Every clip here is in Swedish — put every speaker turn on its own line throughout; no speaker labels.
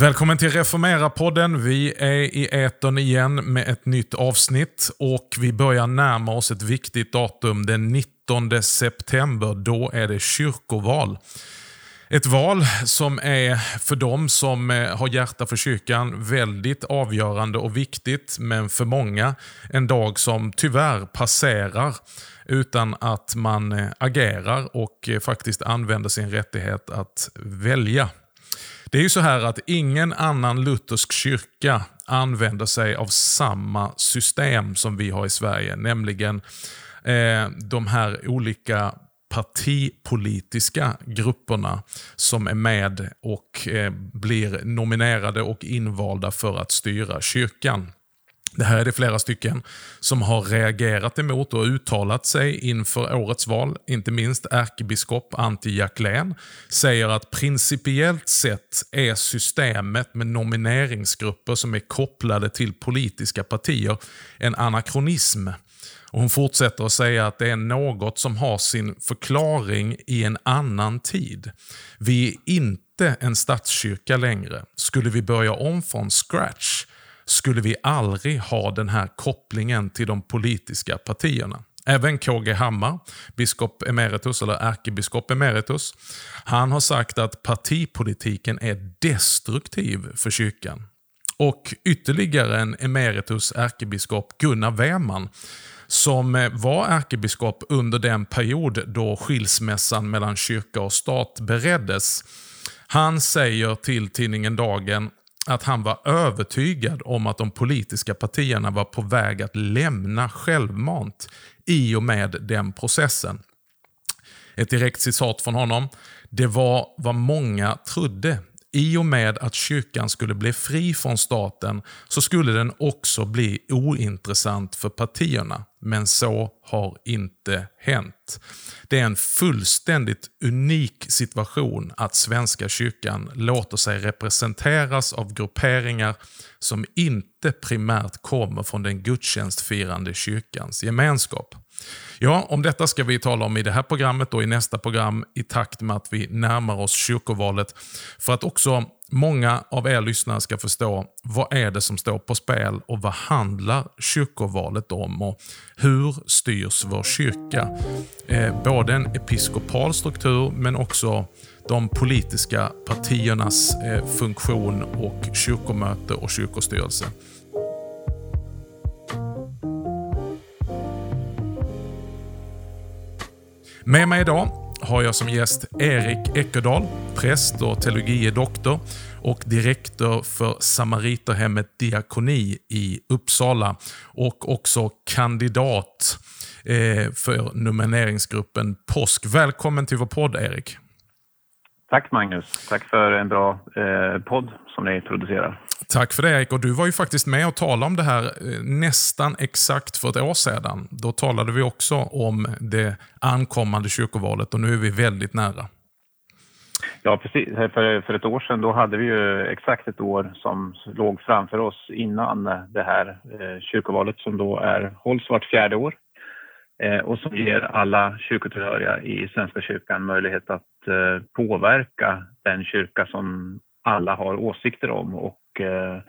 Välkommen till Reformera-podden. Vi är i etern igen med ett nytt avsnitt och vi börjar närma oss ett viktigt datum. Den 19 september, då är det kyrkoval. Ett val som är för dem som eh, har hjärta för kyrkan väldigt avgörande och viktigt, men för många en dag som tyvärr passerar utan att man eh, agerar och eh, faktiskt använder sin rättighet att välja. Det är ju så här att ingen annan luthersk kyrka använder sig av samma system som vi har i Sverige, nämligen eh, de här olika partipolitiska grupperna som är med och eh, blir nominerade och invalda för att styra kyrkan. Det här är det flera stycken som har reagerat emot och uttalat sig inför årets val. Inte minst ärkebiskop Antti Jacklén säger att principiellt sett är systemet med nomineringsgrupper som är kopplade till politiska partier en anakronism. Och hon fortsätter att säga att det är något som har sin förklaring i en annan tid. Vi är inte en statskyrka längre. Skulle vi börja om från scratch skulle vi aldrig ha den här kopplingen till de politiska partierna. Även KG Hammar, biskop emeritus, eller ärkebiskop emeritus, han har sagt att partipolitiken är destruktiv för kyrkan. Och ytterligare en emeritus ärkebiskop, Gunnar Weman, som eh, var ärkebiskop under den period då skilsmässan mellan kyrka och stat bereddes. Han säger till tidningen Dagen att han var övertygad om att de politiska partierna var på väg att lämna självmant i och med den processen. Ett direkt citat från honom. Det var vad många trodde i och med att kyrkan skulle bli fri från staten så skulle den också bli ointressant för partierna. Men så har inte hänt. Det är en fullständigt unik situation att Svenska kyrkan låter sig representeras av grupperingar som inte primärt kommer från den gudstjänstfirande kyrkans gemenskap. Ja, om detta ska vi tala om i det här programmet och i nästa program i takt med att vi närmar oss kyrkovalet. För att också många av er lyssnare ska förstå vad är det som står på spel och vad handlar kyrkovalet om och hur styrs vår kyrka? Eh, både en episkopal struktur men också de politiska partiernas eh, funktion och kyrkomöte och kyrkostyrelse. Med mig idag har jag som gäst Erik Eckerdal, präst och teologie doktor och direktor för Samariterhemmet Diakoni i Uppsala och också kandidat eh, för nomineringsgruppen Påsk. Välkommen till vår podd Erik.
Tack Magnus. Tack för en bra eh, podd som ni producerar.
Tack för det Erik. Och du var ju faktiskt med och talade om det här eh, nästan exakt för ett år sedan. Då talade vi också om det ankommande kyrkovalet och nu är vi väldigt nära.
Ja, precis. För, för ett år sedan då hade vi ju exakt ett år som låg framför oss innan det här eh, kyrkovalet som då är, hålls vart fjärde år eh, och som ger alla kyrkotillhöriga i Svenska kyrkan möjlighet att eh, påverka den kyrka som alla har åsikter om och eh,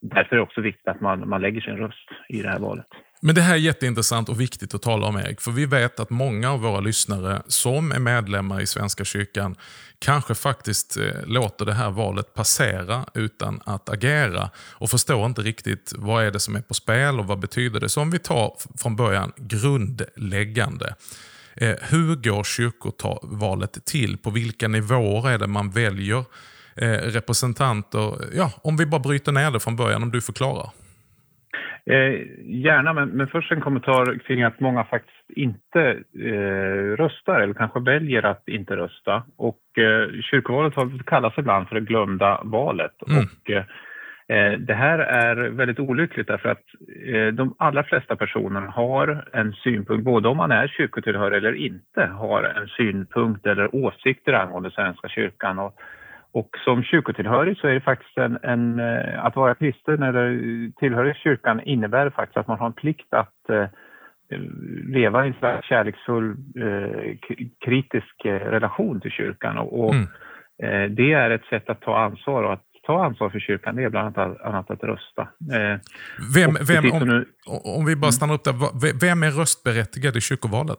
därför är det också viktigt att man, man lägger sin röst i det här valet.
Men det här är jätteintressant och viktigt att tala om Erik, för vi vet att många av våra lyssnare som är medlemmar i Svenska kyrkan kanske faktiskt eh, låter det här valet passera utan att agera och förstår inte riktigt vad är det som är på spel och vad betyder det. Så om vi tar från början grundläggande. Eh, hur går kyrkovalet till? På vilka nivåer är det man väljer eh, representanter? Ja, om vi bara bryter ner det från början, om du förklarar.
Eh, gärna, men, men först en kommentar kring att många faktiskt inte eh, röstar eller kanske väljer att inte rösta. Och eh, kyrkovalet har kallats ibland för det glömda valet. Mm. Och, eh, det här är väldigt olyckligt därför att eh, de allra flesta personer har en synpunkt, både om man är kyrkotillhörig eller inte, har en synpunkt eller åsikter angående Svenska kyrkan. Och, Och som kyrkotillhörig så är det faktiskt en, en att vara kristen eller tillhörig kyrkan innebär faktiskt att man har en plikt att leva i en slags kärleksfull, kritisk relation till kyrkan. Och, mm. det är ett sätt att ta ansvar och att ta ansvar för kyrkan, det är bland annat att rösta. Eh,
vem, vem om, om vi bara stannar upp där, vem är röstberättigad i kyrkovalet?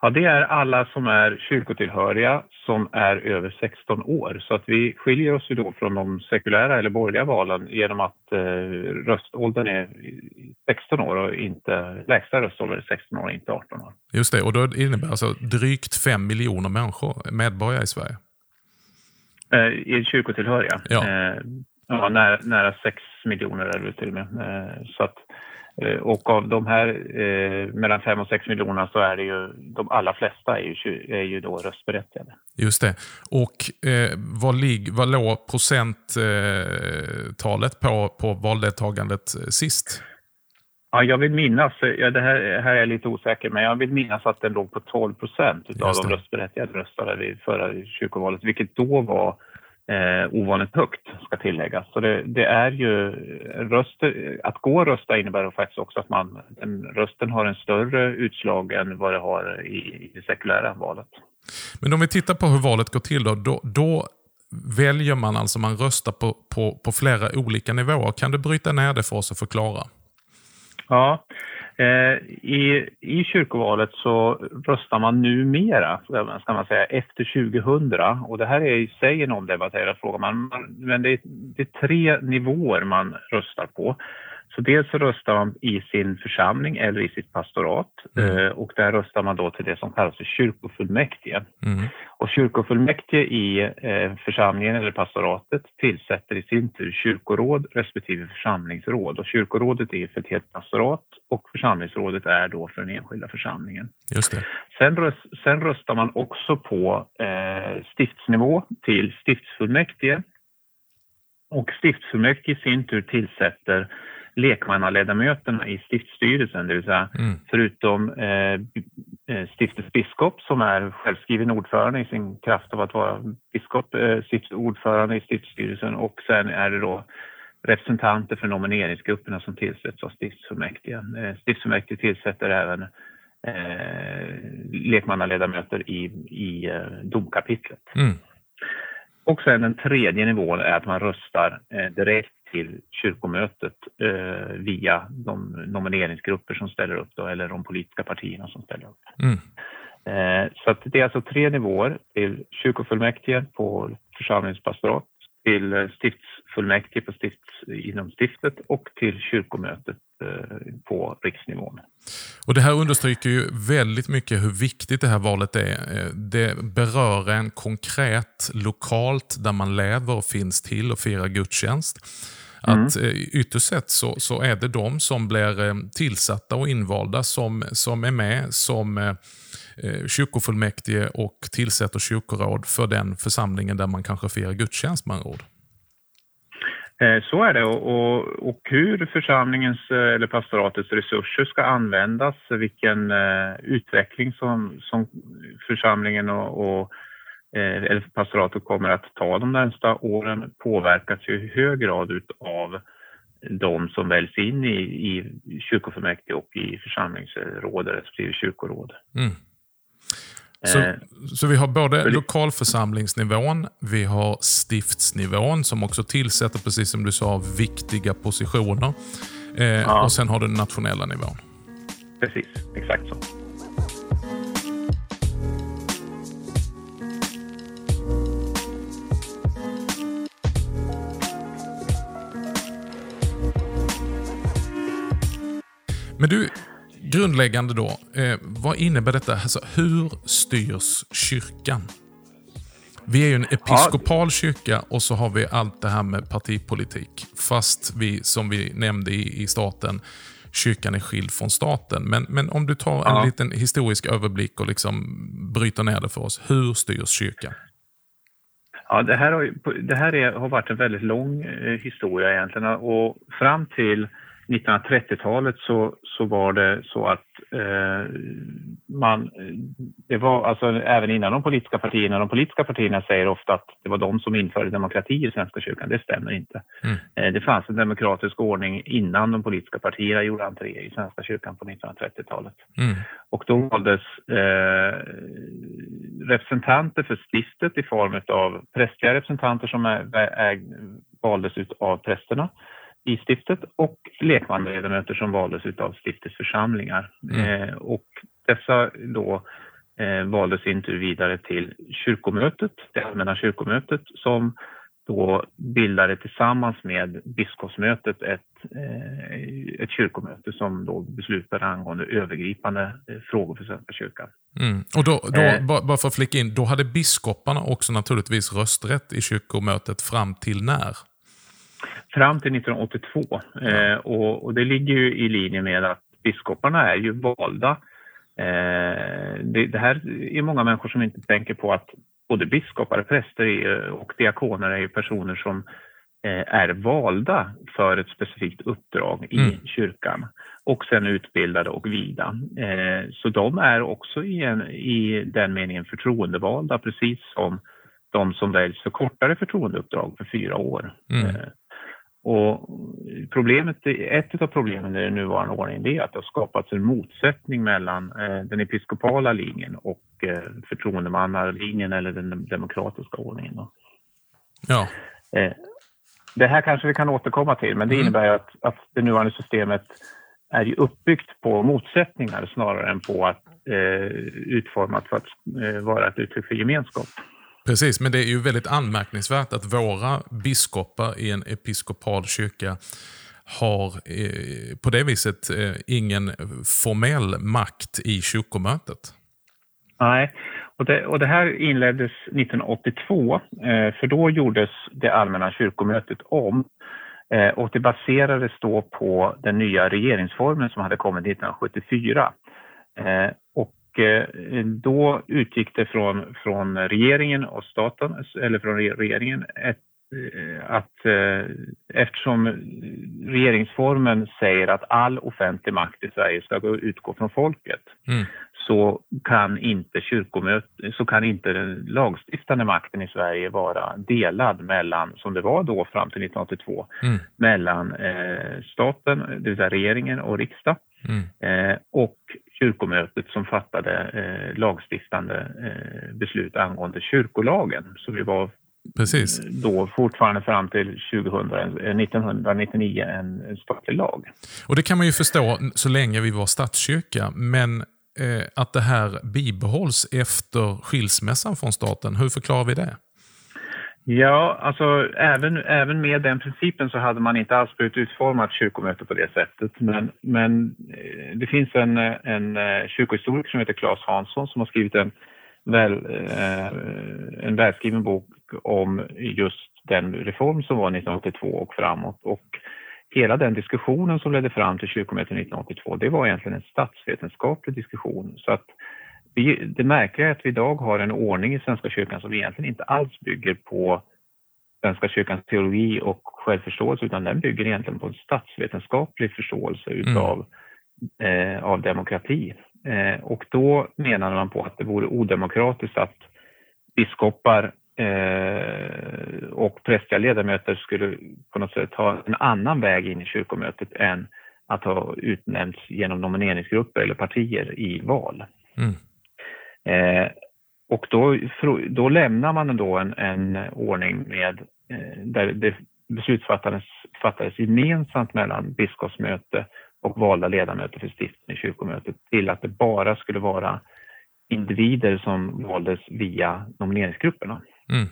Ja, det är alla som är kyrkotillhöriga som är över 16 år. Så att vi skiljer oss ju då från de sekulära eller borgerliga valen genom att eh, röståldern är 16 år och inte lägsta röståldern är 16 år och inte 18 år.
Just det, och då innebär alltså drygt 5 miljoner människor, medborgare i Sverige.
Eh, kyrkotillhöriga. Ja. Eh, ja, nära, nära 6 miljoner är det till och med. Eh, så att, och av de här eh, mellan 5 och 6 miljonerna så är det ju de allra flesta är ju, är ju då röstberättigade.
Just det. Och eh, vad, lig, vad låg procenttalet på, på valdeltagandet sist?
Ja, jag vill minnas, ja, det här, här är jag lite osäker, men jag vill minnas att den låg på 12 procent av de röstberättigade röstade vid förra kyrkovalet, vilket då var eh, ovanligt högt, ska tilläggas. Så det, det är ju, röster, att gå och rösta innebär faktiskt också att man, den, rösten har en större utslag än vad det har i, i det sekulära valet.
Men om vi tittar på hur valet går till då, då, då väljer man alltså, man röstar på, på, på flera olika nivåer. Kan du bryta ner det för oss och förklara?
Ja, Eh, i, i kyrkovalet så röstar man numera, ska man säga, efter 2000 och det här är i sig en omdebatterad fråga, man, men det är, det är tre nivåer man röstar på. Så dels så röstar man i sin församling eller i sitt pastorat mm. Eh, och där röstar man då till det som kallas för kyrkofullmäktige. Mm. Och kyrkofullmäktige i eh, församlingen eller pastoratet tillsätter i sin tur kyrkoråd respektive församlingsråd. Och kyrkorådet är för ett helt pastorat och församlingsrådet är då för den enskilda församlingen.
Just det.
Sen, röst, sen röstar man också på eh, stiftsnivå till stiftsfullmäktige. Och stiftsfullmäktige i sin tur tillsätter lekmannaledamöterna i stiftsstyrelsen, det vill säga mm. förutom eh, eh, stiftets biskop som är självskriven ordförande i sin kraft av att vara biskop, eh, ordförande i stiftsstyrelsen och sen är det då representanter för nomineringsgrupperna som tillsätts av stiftsfullmäktige. Eh, stiftsfullmäktige tillsätter även eh, lekmannaledamöter i, i eh, domkapitlet. Mm. Och sen den tredje nivån är att man röstar eh, direkt till kyrkomötet eh, via de nomineringsgrupper som ställer upp då, eller de politiska partierna som ställer upp. Mm. Eh, så att det är alltså tre nivåer till kyrkofullmäktige på församlingspastorat, till stiftsfullmäktige på stifts, inom stiftet och till kyrkomötet eh, på riksnivån.
Och Det här understryker ju väldigt mycket hur viktigt det här valet är. Eh, det berör en konkret lokalt där man lever och finns till och firar gudstjänst. Att mm. ytterst sett så, så är det de som blir eh, tillsatta och invalda som, som är med som eh, kyrkofullmäktige och tillsätter kyrkoråd för den församlingen där man kanske firar gudstjänst med ord.
Så är det och, och, hur församlingens eller pastoratets resurser ska användas, vilken utveckling som, som församlingen och, och Eh, eller pastoratet kommer att ta de närmsta åren påverkas ju i hög grad av de som väljs in i, i kyrkofullmäktige och i församlingsråd respektive kyrkoråd. Mm.
Så, eh, så, vi har både lokalförsamlingsnivån, vi har stiftsnivån som också tillsätter, precis som du sa, viktiga positioner. Eh, ja. Och sen har du den nationella nivån.
Precis, exakt så.
Men du, grundläggande då. Eh, vad innebär detta? Alltså, hur styrs kyrkan? Vi är ju en episkopal kyrka och så har vi allt det här med partipolitik. Fast vi, som vi nämnde i, i starten, kyrkan är skild från staten. Men, men om du tar en ja. liten historisk överblick och liksom bryter ner det för oss. Hur styrs kyrkan?
Ja, det här, har, det här är, har varit en väldigt lång eh, historia egentligen och fram till 1930-talet så, så var det så att eh, man, det var alltså även innan de politiska partierna, de politiska partierna säger ofta att det var de som införde demokrati i Svenska kyrkan. Det stämmer inte. Mm. Eh, det fanns en demokratisk ordning innan de politiska partierna gjorde entré i Svenska kyrkan på 1930-talet. Mm. Och då valdes eh, representanter för stiftet i form av prästliga representanter som är, är, valdes av prästerna i stiftet och lekmannaledamöter som valdes av stiftets församlingar. Mm. Eh, och dessa då eh, valdes sin tur vidare till kyrkomötet, det allmänna kyrkomötet som då bildade tillsammans med biskopsmötet ett, eh, ett kyrkomöte som då beslutade angående övergripande eh, frågor för Svenska kyrkan.
Mm. Och då, då eh, bara för att flika in, då hade biskoparna också naturligtvis rösträtt i kyrkomötet fram till när?
Fram till 1982. Eh, och, och, det ligger ju i linje med att biskoparna är ju valda. Eh, det, det, här är många människor som inte tänker på att både biskopar, präster och diakoner är ju personer som eh, är valda för ett specifikt uppdrag i mm. kyrkan och sen utbildade och vida. Eh, så de är också i, en, i den meningen förtroendevalda precis som de som väljs för kortare förtroendeuppdrag för fyra år. Mm. Och problemet, ett av problemen i den nuvarande ordningen är att det har skapats en motsättning mellan eh, den episkopala linjen och eh, förtroendemannalinjen eller den demokratiska ordningen.
Ja.
Eh, det här kanske vi kan återkomma till, men det mm. innebär att, att det nuvarande systemet är ju uppbyggt på motsättningar snarare än på att eh, utformat för att eh, vara ett uttryck för gemenskap.
Precis, men det är ju väldigt anmärkningsvärt att våra biskopar i en episkopal kyrka har eh, på det viset eh, ingen formell makt i kyrkomötet.
Nej, och det, och det här inleddes 1982, eh, för då gjordes det allmänna kyrkomötet om eh, och det baserades då på den nya regeringsformen som hade kommit 1974. Eh, då utgick det från, från regeringen och staten, eller från regeringen, ett, eh, att eh, eftersom regeringsformen säger att all offentlig makt i Sverige ska utgå från folket mm. så kan inte kyrkomöte, så kan inte den lagstiftande makten i Sverige vara delad mellan, som det var då fram till 1982, mm. mellan eh, staten, det vill säga regeringen och riksdag mm. eh, och kyrkomötet som fattade eh, lagstiftande eh, beslut angående kyrkolagen. Så vi var Precis. då fortfarande fram till 2000, 1999 eh, en statlig lag.
Och Det kan man ju förstå så länge vi var statskyrka, men eh, att det här bibehålls efter skilsmässan från staten, hur förklarar vi det?
Ja, alltså även, även med den principen så hade man inte alls behövt utforma ett kyrkomöte på det sättet. Men, men eh, det finns en, eh, en eh, kyrkohistoriker som heter Claes Hansson som har skrivit en, väl, en välskriven bok om just den reform som var 1982 och framåt. Och hela den diskussionen som ledde fram till kyrkomötet 1982, det var egentligen en statsvetenskaplig diskussion. Så att vi, det märkliga är att vi idag har en ordning i Svenska kyrkan som egentligen inte alls bygger på Svenska kyrkans teologi och självförståelse utan den bygger egentligen på en statsvetenskaplig förståelse utav mm. eh, av demokrati. Eh, och då menade man på att det vore odemokratiskt att biskopar eh, och prästliga ledamöter skulle på något sätt ha en annan väg in i kyrkomötet än att ha utnämnts genom nomineringsgrupper eller partier i val. Mm. Eh, och då, då lämnar man då en, en ordning med, eh, där det beslut fattades, fattades gemensamt mellan biskopsmöte och valda ledamöter för stiften i kyrkomötet till att det bara skulle vara individer som valdes via nomineringsgrupperna. Mm.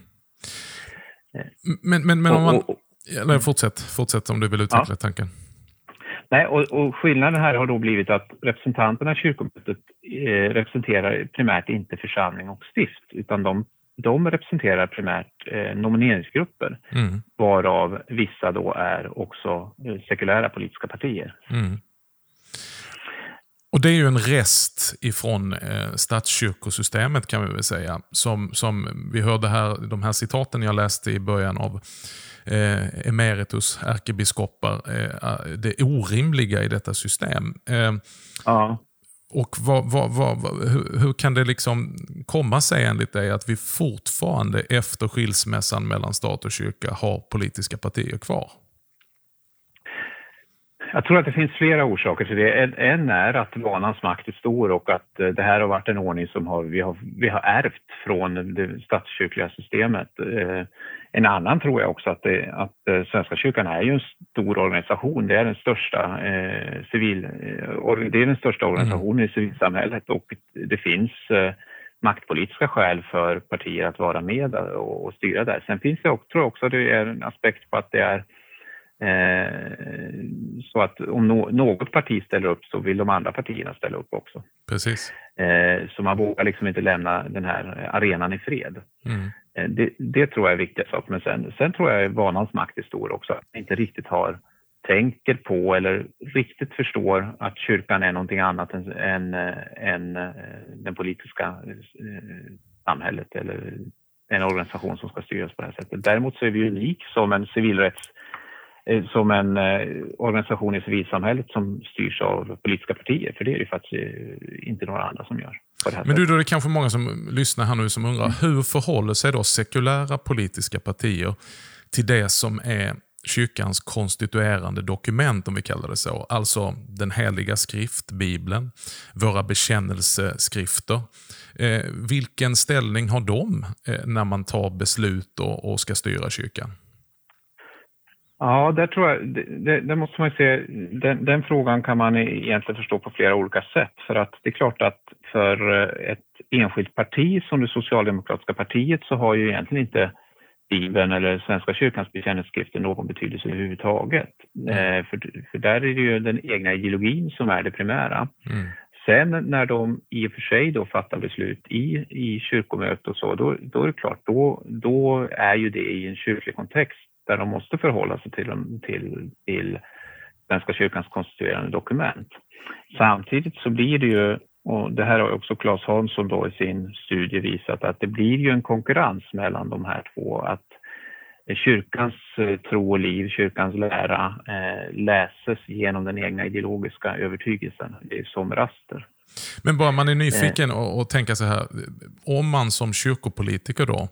Men, men, men om man... Eller fortsätt, fortsätt om du vill utveckla ja. tanken.
Nej, och, och, skillnaden här har då blivit att representanterna i kyrkomötet eh, representerar primärt inte församling och stift, utan de, de representerar primärt eh, nomineringsgrupper, mm. varav vissa då är också eh, sekulära politiska partier. Mm.
Och Det är ju en rest ifrån eh, statskyrkosystemet kan vi väl säga. Som, som vi hörde här, de här citaten jag läste i början av eh, emeritus ärkebiskopar, eh, det orimliga i detta system. Eh, ja. och vad, vad, vad, hur, hur, kan det liksom komma sig enligt dig att vi fortfarande efter skilsmässan mellan stat och kyrka har politiska partier kvar?
Jag tror att det finns flera orsaker till det. En, är att vanans makt är stor och att eh, det här har varit en ordning som har, vi, har, vi har ärvt från det statskyrkliga systemet. Eh, en annan tror jag också att, det, att eh, Svenska kyrkan är ju en stor organisation. Det är den största, eh, civil, det är den största mm. organisationen mm. i civilsamhället och det finns eh, maktpolitiska skäl för partier att vara med och, och styra där. Sen finns det också, tror jag också det är en aspekt på att det är Eh, så att om något parti ställer upp så vill de andra partierna ställa upp också.
Precis.
Eh, så man vågar liksom inte lämna den här arenan i fred. Mm. Eh, det, det, tror jag är viktiga saker. Men sen, sen tror jag vanans makt är stor också. Att man inte riktigt har tänker på eller riktigt förstår att kyrkan är någonting annat än, än, än den politiska samhället eller en organisation som ska styras på det här sättet. Däremot så är vi unik som en civilrätts Eh, som en eh, organisation i civilsamhället som styrs av politiska partier, för det är det faktiskt eh, inte några andra som gör.
Men du, då är det kanske många som lyssnar här nu som undrar, mm. hur förhåller sig då sekulära politiska partier till det som är kyrkans konstituerande dokument, om vi kallar det så. Alltså den heliga skrift, Bibeln, våra bekännelseskrifter. Eh, vilken ställning har de eh, när man tar beslut och, och ska styra kyrkan?
Ja, där tror jag, det, det måste man se, den, den, frågan kan man egentligen förstå på flera olika sätt. För att det är klart att för eh, ett enskilt parti som det socialdemokratiska partiet så har ju egentligen inte Bibeln eller Svenska kyrkans bekännelseskrifter någon betydelse överhuvudtaget. Mm. Eh, för, för där är det ju den egna ideologin som är det primära. Mm. Sen när de i och för sig då fattar beslut i, i kyrkomöte och så, då, då är det klart, då, då är ju det i en kyrklig kontext där de måste förhålla sig till, till, till Svenska kyrkans konstituerande dokument. Samtidigt så blir det ju, och det här har också Claes Hansson då i sin studie visat, att det blir ju en konkurrens mellan de här två. Att kyrkans eh, tro och liv, kyrkans lära eh, läses genom den egna ideologiska övertygelsen. Det är som raster.
Men bara man är nyfiken eh. och, och tänka så här, om man som kyrkopolitiker då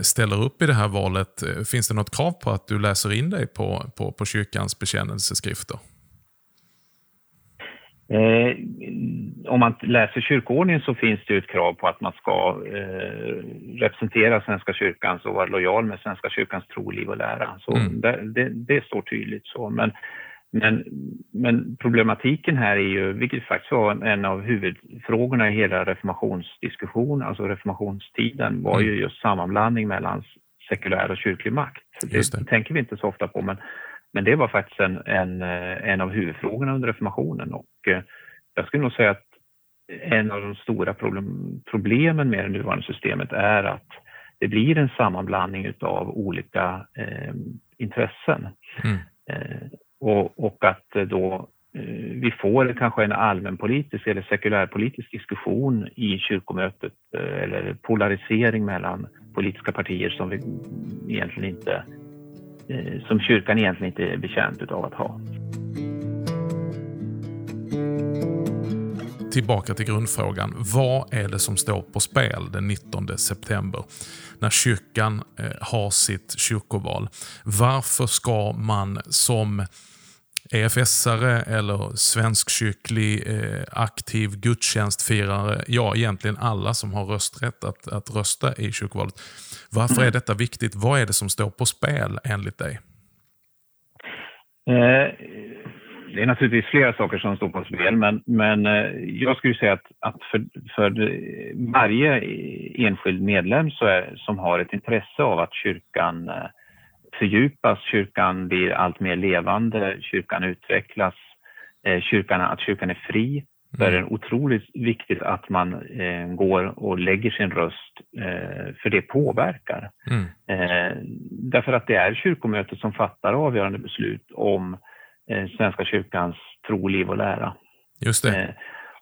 ställer upp i det här valet, eh, finns det något krav på att du läser in dig på, på, på kyrkans bekännelseskrifter?
Eh, om man läser kyrkoordningen så finns det ett krav på att man ska eh, representera Svenska kyrkan och vara lojal med Svenska kyrkans tro, liv och lära. Så mm. det, det, det, står tydligt så. Men men, men problematiken här är ju, vilket faktiskt var en av huvudfrågorna i hela reformationsdiskussionen, alltså reformationstiden, var ju mm. just sammanblandning mellan sekulär och kyrklig makt. Det, det, tänker vi inte så ofta på, men, men det var faktiskt en, en, en av huvudfrågorna under reformationen och eh, jag skulle nog säga att en av de stora problem, problemen med det nuvarande systemet är att det blir en sammanblandning av olika eh, intressen. Mm. Eh, och, och att eh, då eh, vi får kanske en allmänpolitisk eller sekulärpolitisk diskussion i kyrkomötet eh, eller polarisering mellan politiska partier som vi egentligen inte eh, som kyrkan egentligen inte är bekänt av att ha.
Tillbaka till grundfrågan. Vad är det som står på spel den 19 september när kyrkan eh, har sitt kyrkoval? Varför ska man som EFS-are eller svenskkyrklig eh, aktiv gudstjänstfirare, ja egentligen alla som har rösträtt att, att rösta i kyrkovalet. Varför är detta viktigt? Vad är det som står på spel enligt dig?
Eh, det är naturligtvis flera saker som står på spel, men, men eh, jag skulle säga att, att för, för varje enskild medlem är, som har ett intresse av att kyrkan eh, fördjupas, kyrkan blir allt mer levande, kyrkan utvecklas, eh, kyrkan, att kyrkan är fri. Så är det otroligt viktigt att man eh, går och lägger sin röst, eh, för det påverkar. Mm. Därför att det är kyrkomötet som fattar avgörande beslut om Svenska kyrkans tro, liv och lära.
Just det.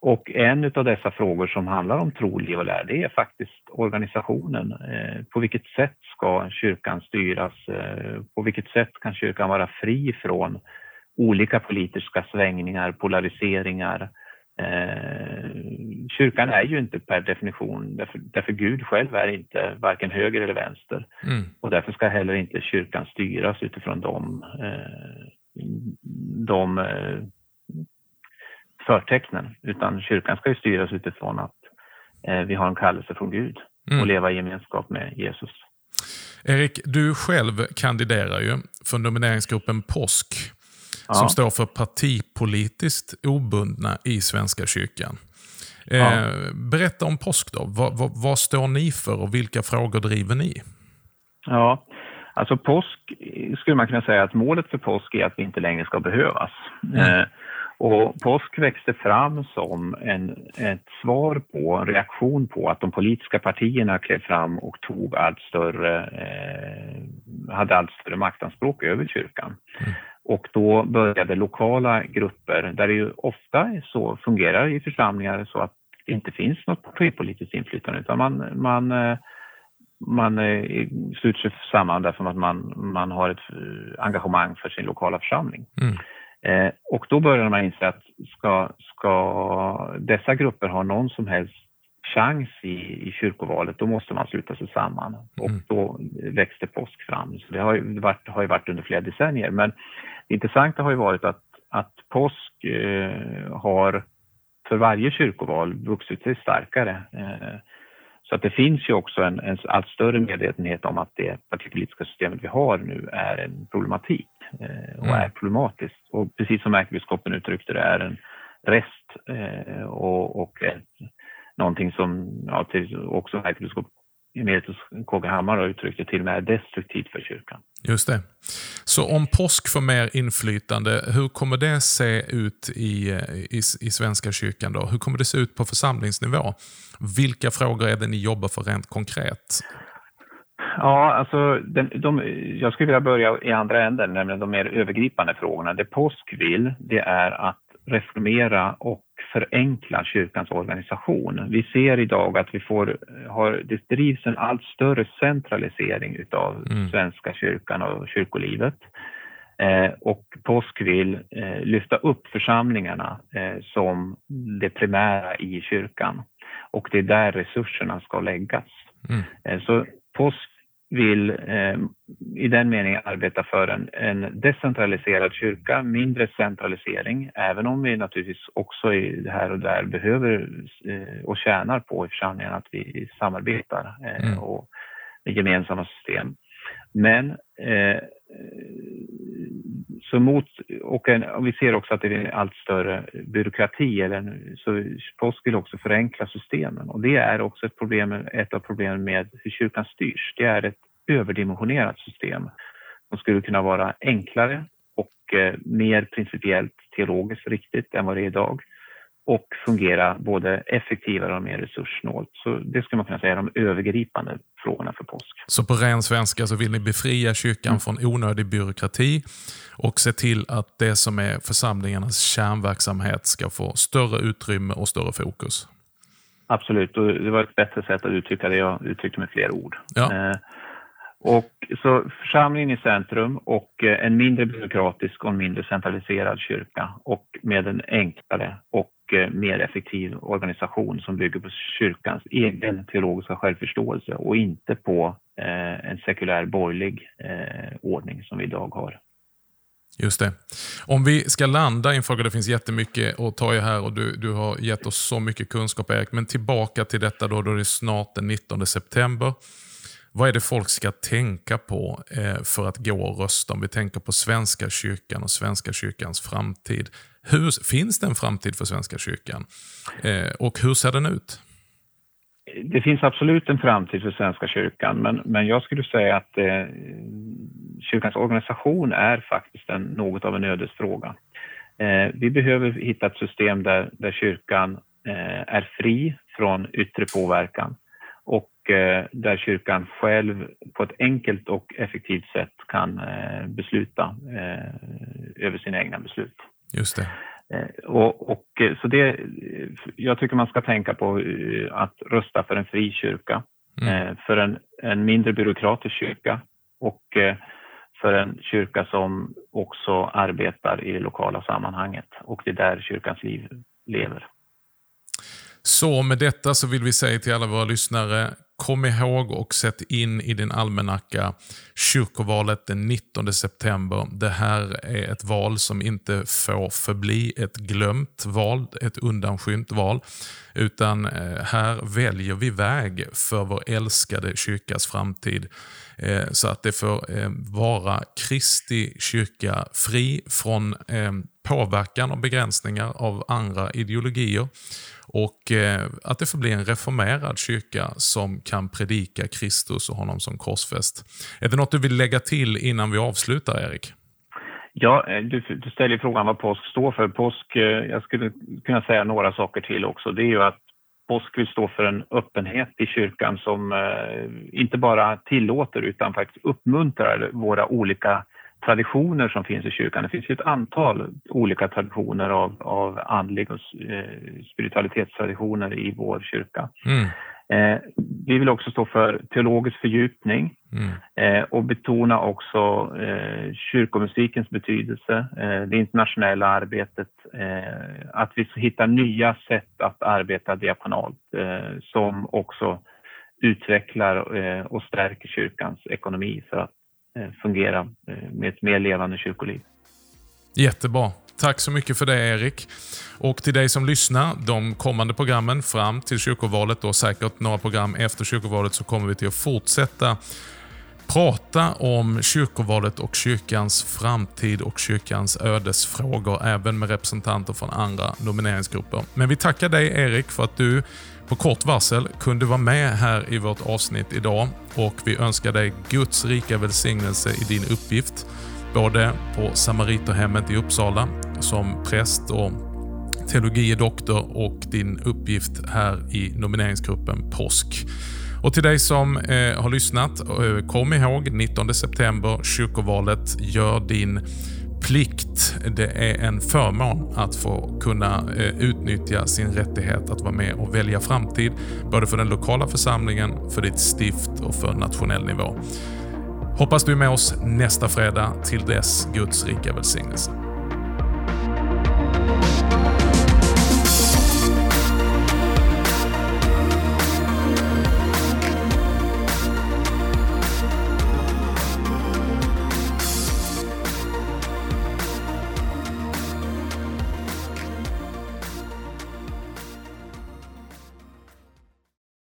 Och en av dessa frågor som handlar om tro, liv och lära, det är faktiskt organisationen. Eh, på vilket sätt ska kyrkan styras? Eh, på vilket sätt kan kyrkan vara fri från olika politiska svängningar, polariseringar? Eh, kyrkan är ju inte per definition, därför, därför Gud själv är inte varken höger eller vänster. Mm. Och därför ska heller inte kyrkan styras utifrån de, de förtecknen, utan kyrkan ska ju styras utifrån att eh, vi har en kallelse från Gud mm. och leva i gemenskap med Jesus.
Erik, du själv kandiderar ju för nomineringsgruppen Påsk ja. som står för partipolitiskt obundna i Svenska kyrkan. Eh, ja. berätta om påsk då. Vad, vad, vad, står ni för och vilka frågor driver ni?
Ja, alltså påsk skulle man kunna säga att målet för påsk är att vi inte längre ska behövas. Mm. Och påsk växte fram som en, ett svar på, en reaktion på att de politiska partierna klev fram och tog allt större, eh, hade allt större maktanspråk över kyrkan. Mm. Och då började lokala grupper, där det ju ofta så fungerar i församlingar så att det inte finns något partipolitiskt inflytande utan man, man, eh, man eh, sluter sig samman därför att man, man har ett eh, engagemang för sin lokala församling. Mm. Eh, och då började man inse att ska, ska dessa grupper ha någon som helst chans i, i kyrkovalet, då måste man sluta sig samman. Mm. Och då växte påsk fram. Så det har ju varit, har ju varit under flera decennier. Men det intressanta har ju varit att, att påsk eh, har för varje kyrkoval vuxit sig starkare. Eh, så att det finns ju också en, en, allt större medvetenhet om att det partipolitiska systemet vi har nu är en problematik eh, och mm. är problematiskt. Och precis som ärkebiskopen uttryckte det är en rest eh, och, och ett, någonting som ja, till, också ärkebiskop emeritus KG Hammar det till och med är destruktivt för kyrkan.
Just det. Så om påsk får mer inflytande, hur kommer det se ut i, eh, i, i Svenska kyrkan? då? Hur kommer det se ut på församlingsnivå? Vilka frågor är det ni jobbar för rent konkret?
Ja, alltså, den, de, jag skulle vilja börja i andra änden, nämligen de mer övergripande frågorna. Det påsk vill, det är att reformera och förenkla kyrkans organisation. Vi ser idag att vi får, har, det drivs en allt större centralisering utav mm. Svenska kyrkan och kyrkolivet. Eh, och Påsk vill eh, lyfta upp församlingarna eh, som det primära i kyrkan. Och det är där resurserna ska läggas. Mm. Eh, så Påsk vill eh, i den meningen arbeta för en, en, decentraliserad kyrka, mindre centralisering, även om vi naturligtvis också i här och där behöver eh, och tjänar på i församlingen att vi samarbetar eh, mm. och med gemensamma system. Men eh, Eh, så mot, och, en, och, vi ser också att det är allt större byråkrati, eller, så Post vill också förenkla systemen och det är också ett, problem, ett av problemen med hur kyrkan styrs. Det är ett överdimensionerat system som skulle kunna vara enklare och eh, mer principiellt teologiskt riktigt än vad det är idag och fungera både effektivare och mer resurssnålt. Så det skulle man kunna säga är de övergripande frågorna för påsk.
Så på ren svenska så vill ni befria kyrkan mm. från onödig byråkrati och se till att det som är församlingarnas kärnverksamhet ska få större utrymme och större fokus?
Absolut, och det var ett bättre sätt att uttrycka det. Jag uttryckte med fler ord. Ja. Eh, och så församlingen i centrum och eh, en mindre byråkratisk och en mindre centraliserad kyrka och med en enklare och mycket mer effektiv organisation som bygger på kyrkans egen teologiska självförståelse och inte på eh, en sekulär borgerlig eh, ordning som vi idag har.
Just det. Om vi ska landa i en fråga, det finns jättemycket att ta i här och du, du har gett oss så mycket kunskap Erik, men tillbaka till detta då, då det är snart den 19 september. Vad är det folk ska tänka på eh, för att gå och rösta? Om vi tänker på Svenska kyrkan och Svenska kyrkans framtid. Hur, finns det en framtid för Svenska kyrkan? Eh, och hur ser den ut?
Det finns absolut en framtid för Svenska kyrkan, men, men jag skulle säga att eh, kyrkans organisation är faktiskt en, något av en ödesfråga. Eh, vi behöver hitta ett system där, där kyrkan eh, är fri från yttre påverkan och där kyrkan själv på ett enkelt och effektivt sätt kan eh, besluta eh, över sina egna beslut.
Just det.
Och, och, så det, jag tycker man ska tänka på att rösta för en fri kyrka, mm. för en, en mindre byråkratisk kyrka och för en kyrka som också arbetar i det lokala sammanhanget och det är där kyrkans liv lever.
Så med detta så vill vi säga till alla våra lyssnare, kom ihåg och sätt in i din almanacka kyrkovalet den 19 september. Det här är ett val som inte får förbli ett glömt val, ett undanskymt val. Utan eh, här väljer vi väg för vår älskade kyrkas framtid. Eh, så att det får eh, vara Kristi kyrka fri från påverkan och begränsningar av andra ideologier. Och eh, att det får bli en reformerad kyrka som kan predika Kristus och honom som korsfäst. Är det något du vill lägga till innan vi avslutar, Erik?
Ja, eh, du, du ställer frågan vad påsk står för. Påsk, eh, jag skulle kunna säga några saker till också. Det är ju att påsk vill stå för en öppenhet i kyrkan som inte bara tillåter utan faktiskt uppmuntrar våra olika traditioner som finns i kyrkan. Det finns ju ett antal olika traditioner av, av andlig och eh, spiritualitetstraditioner i vår kyrka. Mm. Eh, vi vill också stå för teologisk fördjupning mm. eh, och betona också eh, kyrkomusikens betydelse, eh, det internationella arbetet, eh, att vi hittar nya sätt att arbeta diakonalt eh, som också utvecklar och stärker kyrkans ekonomi för att Eh, fungera eh, med ett mer levande kyrkoliv.
Jättebra. Tack så mycket för det Erik. Och till dig som lyssnar, de kommande programmen fram till kyrkovalet och säkert några program efter kyrkovalet så kommer vi till att fortsätta prata om kyrkovalet och kyrkans framtid och kyrkans ödesfrågor, även med representanter från andra nomineringsgrupper. Men vi tackar dig Erik för att du på kort varsel kunde vara med här i vårt avsnitt idag och vi önskar dig Guds rika välsignelse i din uppgift. Både på Samariterhemmet i Uppsala som präst och teologie doktor och din uppgift här i nomineringsgruppen Påsk. Och till dig som eh, har lyssnat, eh, kom ihåg 19 september, kyrkovalet. Gör din plikt. Det är en förmån att få kunna eh, utnyttja sin rättighet att vara med och välja framtid. Både för den lokala församlingen, för ditt stift och för nationell nivå. Hoppas du är med oss nästa fredag. Till dess, Guds rika välsignelse.